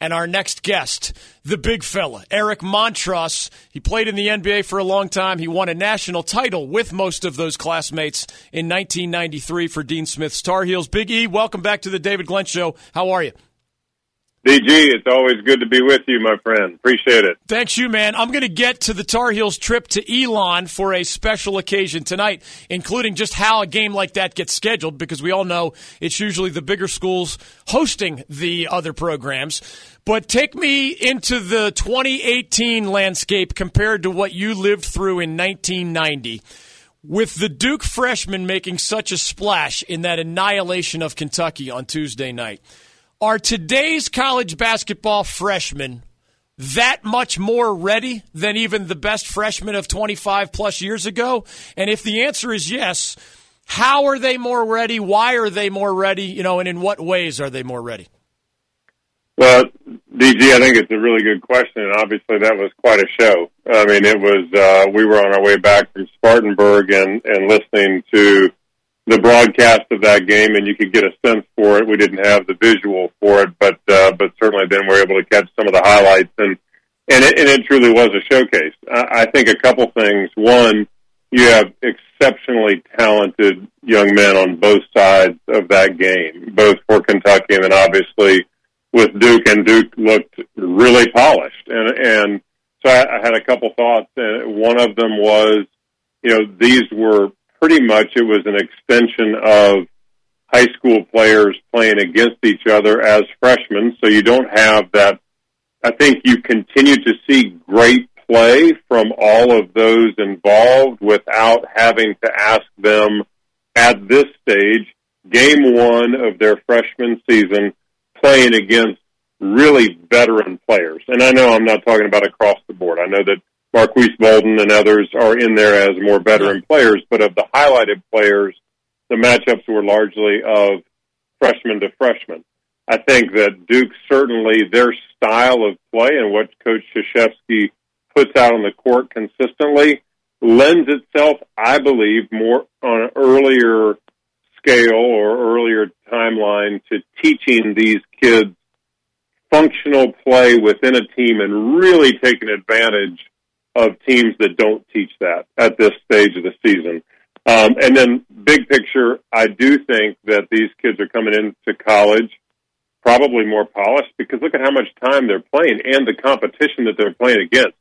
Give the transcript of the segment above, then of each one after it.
And our next guest, the big fella, Eric Montross. He played in the NBA for a long time. He won a national title with most of those classmates in 1993 for Dean Smith's Tar Heels. Big E, welcome back to the David Glenn Show. How are you? DG, it's always good to be with you, my friend. Appreciate it. Thanks, you, man. I'm going to get to the Tar Heels trip to Elon for a special occasion tonight, including just how a game like that gets scheduled, because we all know it's usually the bigger schools hosting the other programs. But take me into the 2018 landscape compared to what you lived through in 1990 with the Duke freshman making such a splash in that annihilation of Kentucky on Tuesday night. Are today's college basketball freshmen that much more ready than even the best freshmen of 25 plus years ago? And if the answer is yes, how are they more ready? Why are they more ready? You know, and in what ways are they more ready? Well, DG, I think it's a really good question, and obviously that was quite a show. I mean, it was. Uh, we were on our way back from Spartanburg and and listening to the broadcast of that game, and you could get a sense for it. We didn't have the visual for it, but uh, but certainly then we are able to catch some of the highlights, and and it, and it truly was a showcase. I, I think a couple things. One, you have exceptionally talented young men on both sides of that game, both for Kentucky and then obviously with Duke, and Duke looked really polished, and and so I, I had a couple thoughts, and one of them was, you know, these were pretty much it was an extension of high school players playing against each other as freshmen. So you don't have that. I think you continue to see great play from all of those involved without having to ask them at this stage, game one of their freshman season, playing against really veteran players. And I know I'm not talking about across the board. I know that Marques Bolden and others are in there as more veteran players, but of the highlighted players, the matchups were largely of freshman to freshman. I think that Duke certainly their style of play and what Coach Krzyzewski puts out on the court consistently lends itself, I believe, more on an earlier scale or earlier timeline to teaching these kids functional play within a team and really taking advantage of teams that don't teach that at this stage of the season. Um, and then, big picture, I do think that these kids are coming into college probably more polished because look at how much time they're playing and the competition that they're playing against.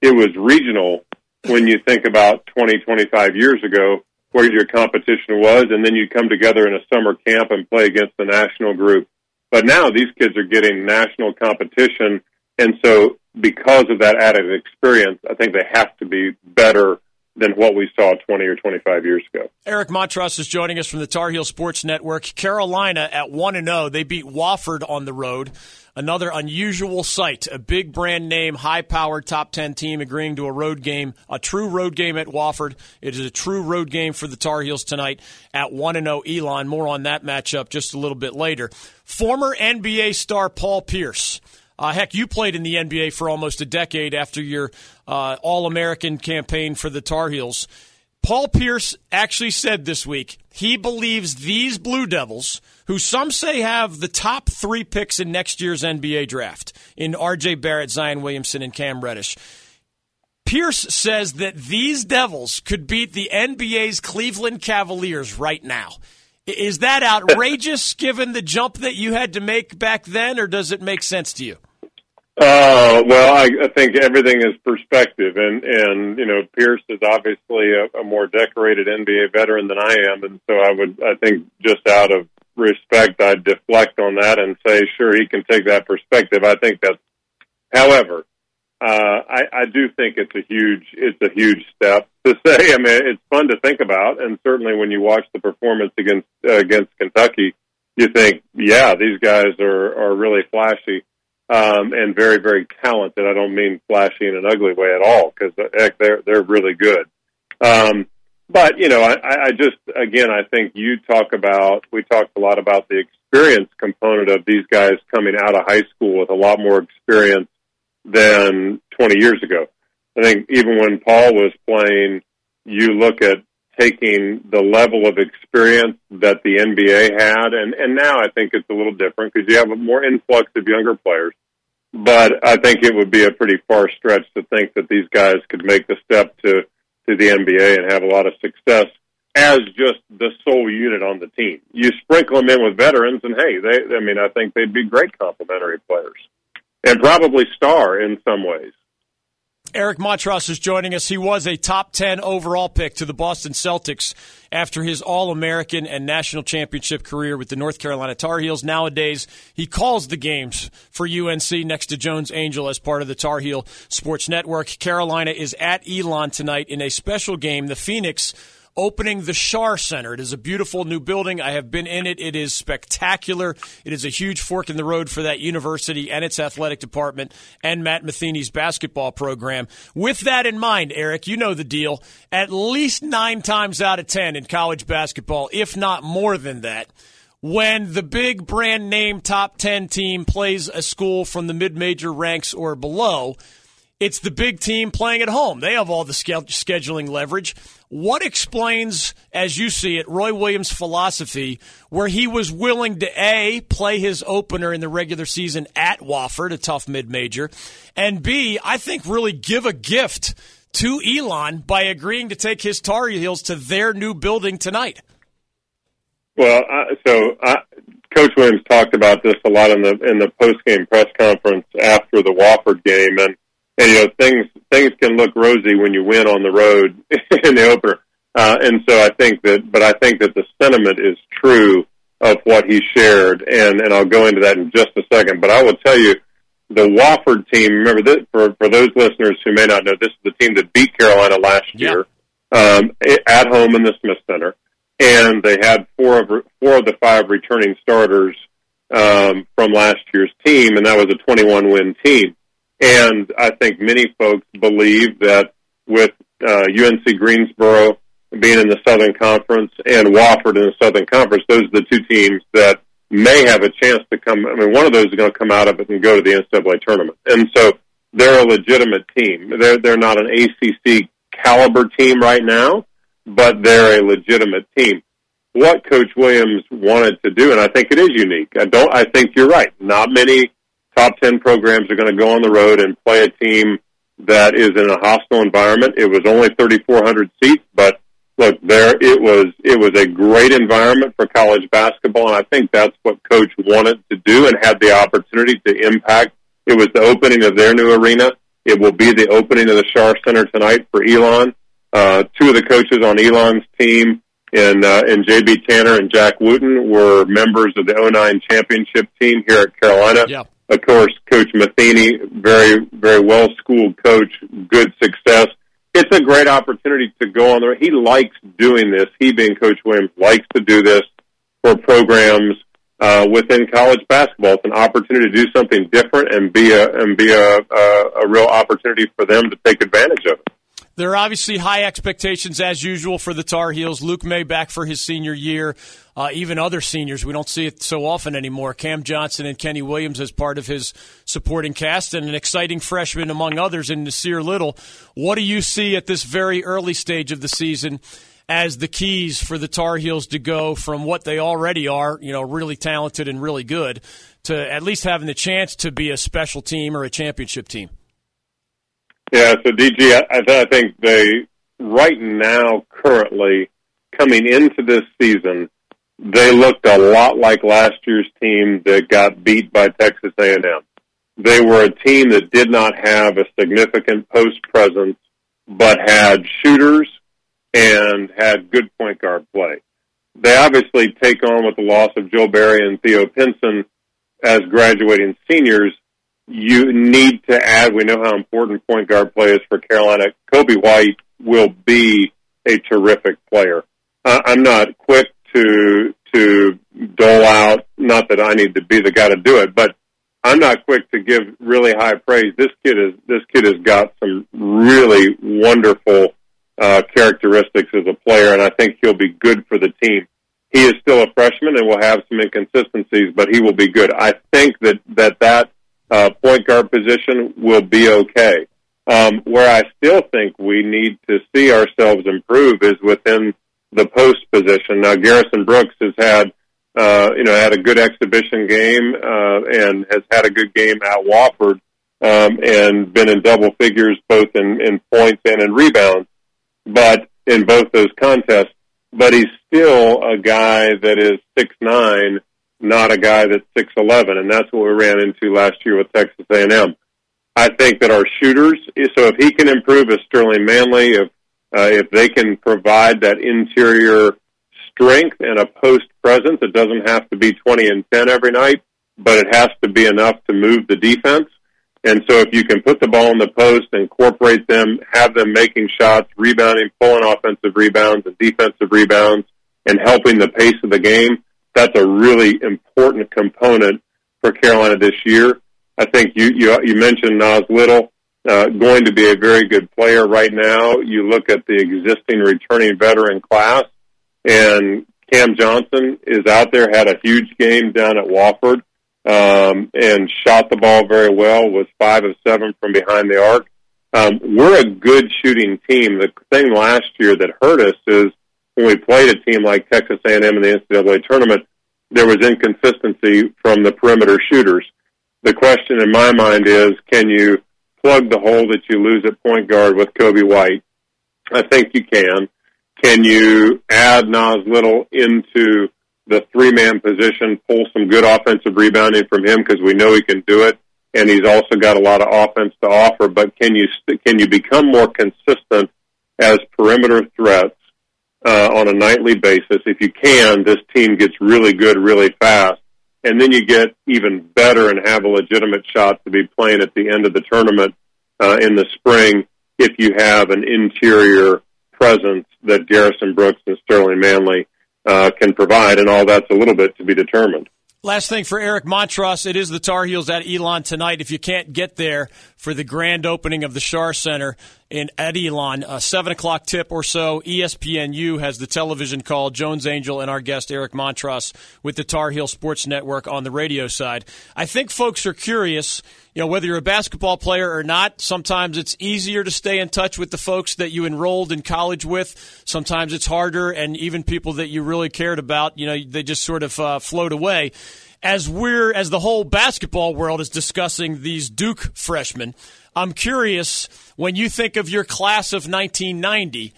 It was regional when you think about 20, 25 years ago where your competition was, and then you come together in a summer camp and play against the national group. But now these kids are getting national competition, and so because of that added experience, I think they have to be better than what we saw 20 or 25 years ago. Eric Montross is joining us from the Tar Heel Sports Network. Carolina at 1 and 0. They beat Wofford on the road. Another unusual sight. A big brand name, high powered top 10 team agreeing to a road game, a true road game at Wofford. It is a true road game for the Tar Heels tonight at 1 and 0 Elon. More on that matchup just a little bit later. Former NBA star Paul Pierce uh, heck, you played in the NBA for almost a decade after your uh, All American campaign for the Tar Heels. Paul Pierce actually said this week he believes these Blue Devils, who some say have the top three picks in next year's NBA draft in RJ Barrett, Zion Williamson, and Cam Reddish. Pierce says that these Devils could beat the NBA's Cleveland Cavaliers right now. Is that outrageous given the jump that you had to make back then, or does it make sense to you? Uh, well, I, I think everything is perspective, and and you know Pierce is obviously a, a more decorated NBA veteran than I am, and so I would I think just out of respect I'd deflect on that and say sure he can take that perspective. I think that's, however, uh, I, I do think it's a huge it's a huge step to say. I mean, it's fun to think about, and certainly when you watch the performance against uh, against Kentucky, you think, yeah, these guys are are really flashy um, and very, very talented. I don't mean flashy in an ugly way at all because heck, they're they're really good. Um, but you know, I, I just again, I think you talk about we talked a lot about the experience component of these guys coming out of high school with a lot more experience than 20 years ago. I think even when Paul was playing, you look at taking the level of experience that the NBA had, and and now I think it's a little different because you have a more influx of younger players. But I think it would be a pretty far stretch to think that these guys could make the step to to the NBA and have a lot of success as just the sole unit on the team. You sprinkle them in with veterans, and hey, they I mean I think they'd be great complementary players and probably star in some ways. Eric Montross is joining us. He was a top 10 overall pick to the Boston Celtics after his All American and national championship career with the North Carolina Tar Heels. Nowadays, he calls the games for UNC next to Jones Angell as part of the Tar Heel Sports Network. Carolina is at Elon tonight in a special game. The Phoenix opening the Schar Center. It is a beautiful new building. I have been in it. It is spectacular. It is a huge fork in the road for that university and its athletic department and Matt Matheny's basketball program. With that in mind, Eric, you know the deal. At least nine times out of ten in college basketball, if not more than that, when the big brand name top 10 team plays a school from the mid major ranks or below, it's the big team playing at home. They have all the scheduling leverage. What explains, as you see it, Roy Williams' philosophy where he was willing to A, play his opener in the regular season at Wofford, a tough mid major, and B, I think really give a gift to Elon by agreeing to take his Tar Heels to their new building tonight? Well, uh, so uh, Coach Williams talked about this a lot in the in the post game press conference after the Wofford game, and and you know things things can look rosy when you win on the road in the opener. Uh, and so I think that, but I think that the sentiment is true of what he shared, and and I'll go into that in just a second. But I will tell you, the Wofford team. Remember this for for those listeners who may not know, this is the team that beat Carolina last year um, at home in the Smith Center, and they had four of four of the five returning starters um, from last year's team, and that was a 21 win team. And I think many folks believe that with uh, UNC Greensboro being in the Southern Conference and Wofford in the Southern Conference, those are the two teams that may have a chance to come. I mean, one of those is going to come out of it and go to the NCAA tournament. And so they're a legitimate team. They're, they're not an ACC caliber team right now, but they're a legitimate team. What Coach Williams wanted to do, and I think it is unique. I don't, I think you're right. Not many top 10 programs are going to go on the road and play a team that is in a hostile environment. It was only 3,400 seats, but look, there it was. It was a great environment for college basketball, and I think that's what coach wanted to do and had the opportunity to impact. It was the opening of their new arena. It will be the opening of the Schar Center tonight for Elon. Uh, two of the coaches on Elon's team in uh, in JB Tanner and Jack Wooten were members of the 09 championship team here at Carolina. Of course, Coach Matheny, very, very well schooled coach, good success. It's a great opportunity to go on there. He likes doing this. He being Coach Williams likes to do this for programs uh, within college basketball. It's an opportunity to do something different and be a and be a, a, a real opportunity for them to take advantage of it. There are obviously high expectations as usual for the Tar Heels. Luke Maye back for his senior year. Uh, even other seniors, we don't see it so often anymore. Cam Johnson and Kenny Williams as part of his supporting cast, and an exciting freshman among others in Nassir Little. What do you see at this very early stage of the season as the keys for the Tar Heels to go from what they already are, you know, really talented and really good, to at least having the chance to be a special team or a championship team? Yeah, so DG, I, I think they right now, currently coming into this season, they looked a lot like last year's team that got beat by Texas A&M. They were a team that did not have a significant post presence, but had shooters and had good point guard play. They obviously take on with the loss of Joel Berry and Theo Pinson as graduating seniors you need to add, we know how important point guard play is for Carolina. Coby White will be a terrific player. Uh, I'm not quick to, to dole out, not that I need to be the guy to do it, but I'm not quick to give really high praise. This kid is, this kid has got some really wonderful, uh, characteristics as a player, and I think he'll be good for the team. He is still a freshman and will have some inconsistencies, but he will be good. I think that, that that uh, point guard position will be okay. Um, where I still think we need to see ourselves improve is within the post position. Now, Garrison Brooks has had uh, you know, had a good exhibition game uh, and has had a good game at Wofford um, and been in double figures both in, in points and in rebounds, but in both those contests. But he's still a guy that is six nine, not a guy that's six eleven, and that's what we ran into last year with Texas A&M. I think that our shooters, so if he can improve as Sterling Manley, if uh, if they can provide that interior strength and a post presence, it doesn't have to be 20 and 10 every night, but it has to be enough to move the defense. And so if you can put the ball in the post, incorporate them, have them making shots, rebounding, pulling offensive rebounds and defensive rebounds, and helping the pace of the game, that's a really important component for Carolina this year. I think you you, you mentioned Nas Little uh, going to be a very good player right now. You look at the existing returning veteran class, and Cam Johnson is out there, had a huge game down at Wofford, um, and shot the ball very well, was five of seven from behind the arc. Um, we're a good shooting team. The thing last year that hurt us is when we played a team like Texas A&M in the NCAA tournament, there was inconsistency from the perimeter shooters. The question in my mind is, can you plug the hole that you lose at point guard with Coby White? I think you can. Can you add Nas Little into the three man position, pull some good offensive rebounding from him because we know he can do it, and he's also got a lot of offense to offer. But can you can you become more consistent as perimeter threats uh, on a nightly basis? If you can, this team gets really good really fast, and then you get even better and have a legitimate shot to be playing at the end of the tournament uh, in the spring if you have an interior presence that Garrison Brooks and Sterling Manley uh, can provide, and all that's a little bit to be determined. Last thing for Eric Montross, it is the Tar Heels at Elon tonight. If you can't get there for the grand opening of the Schar Center in at Elon, a seven o'clock tip or so, ESPNU has the television call. Jones Angell and our guest Eric Montross with the Tar Heel Sports Network on the radio side. I think folks are curious you know, whether you're a basketball player or not, sometimes it's easier to stay in touch with the folks that you enrolled in college with. Sometimes it's harder, and even people that you really cared about, you know, they just sort of uh, float away. As we're, as the whole basketball world is discussing these Duke freshmen, I'm curious when you think of your class of 1990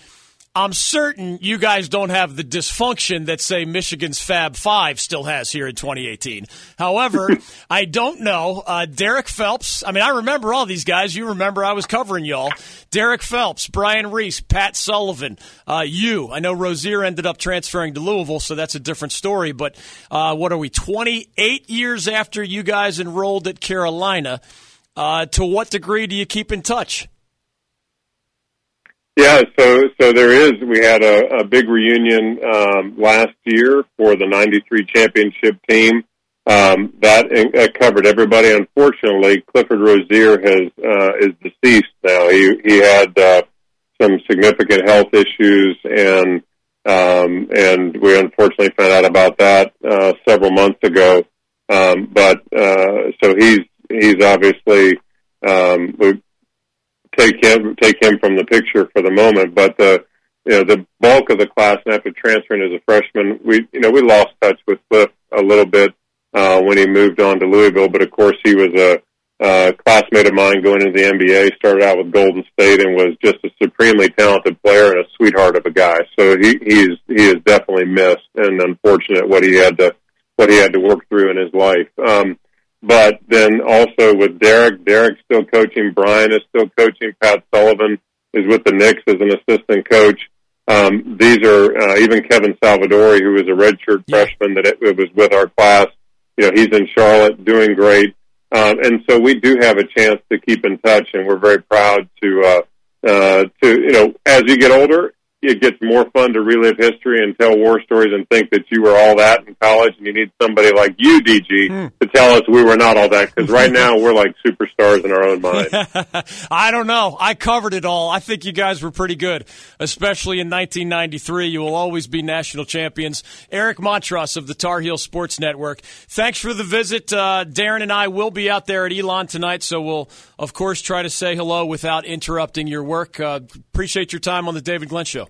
I'm certain you guys don't have the dysfunction that, say, Michigan's Fab Five still has here in 2018. However, I don't know. Uh, Derek Phelps, I mean, I remember all these guys. You remember I was covering y'all. Derek Phelps, Brian Reese, Pat Sullivan, uh, you. I know Rozier ended up transferring to Louisville, so that's a different story. But uh, what are we, 28 years after you guys enrolled at Carolina? Uh, to what degree do you keep in touch? Yeah, so so there is. We had a, a big reunion um, last year for the '93 championship team. Um, that, that covered everybody. Unfortunately, Clifford Rozier has uh, is deceased now. He he had uh, some significant health issues, and um, and we unfortunately found out about that uh, several months ago. Um, but uh, so he's he's obviously um, we take him take him from the picture for the moment. But the you know the bulk of the class, and after transferring as a freshman, we you know we lost touch with Cliff a little bit uh, when he moved on to Louisville. But of course, he was a uh, classmate of mine going into the NBA. Started out with Golden State and was just a supremely talented player and a sweetheart of a guy. So he he's he is definitely missed and unfortunate what he had to what he had to work through in his life. Um, but then also with Derek, Derek's still coaching. Brian is still coaching. Pat Sullivan is with the Knicks as an assistant coach. Um, these are uh, even Kevin Salvadori, who was a redshirt yeah. freshman that it, it was with our class. You know, he's in Charlotte, doing great. Um, and so we do have a chance to keep in touch, and we're very proud to uh, uh, to you know as you get older, it gets more fun to relive history and tell war stories and think that you were all that in college and you need somebody like you, DG, mm. to tell us we were not all that because right now we're like superstars in our own mind. I don't know. I covered it all. I think you guys were pretty good, especially in 1993. You will always be national champions. Eric Montross of the Tar Heel Sports Network. Thanks for the visit. Uh, Darren and I will be out there at Elon tonight, so we'll, of course, try to say hello without interrupting your work. Uh, appreciate your time on the David Glenn Show.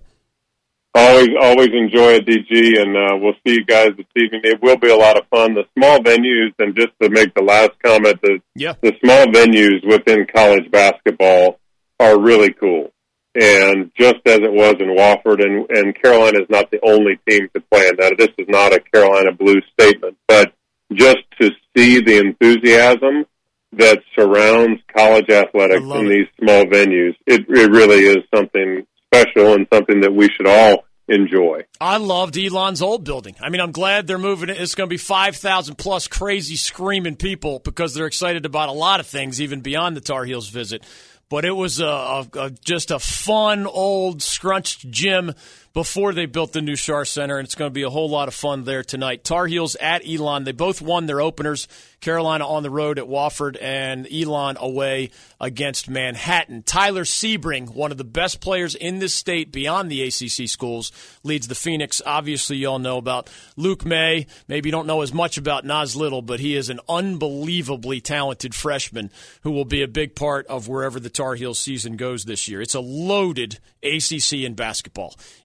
Always, always enjoy it, DG, and uh, we'll see you guys this evening. It will be a lot of fun. The small venues, and just to make the last comment, the Yeah. the small venues within college basketball are really cool. And just as it was in Wofford, and, and Carolina is not the only team to play in that. This is not a Carolina Blue statement, but just to see the enthusiasm that surrounds college athletics in it. these small venues, it, it really is something special and something that we should all enjoy. I loved Elon's old building. I mean, I'm glad they're moving it. It's going to be 5,000 plus crazy screaming people because they're excited about a lot of things, even beyond the Tar Heels visit. But it was a, a, a just a fun old scrunched gym before they built the new Schar Center, and it's going to be a whole lot of fun there tonight. Tar Heels at Elon. They both won their openers. Carolina on the road at Wofford, and Elon away against Manhattan. Tyler Seibring, one of the best players in this state beyond the ACC schools, leads the Phoenix. Obviously, you all know about Luke Maye. Maybe you don't know as much about Nas Little, but he is an unbelievably talented freshman who will be a big part of wherever the Tar Heels season goes this year. It's a loaded ACC in basketball.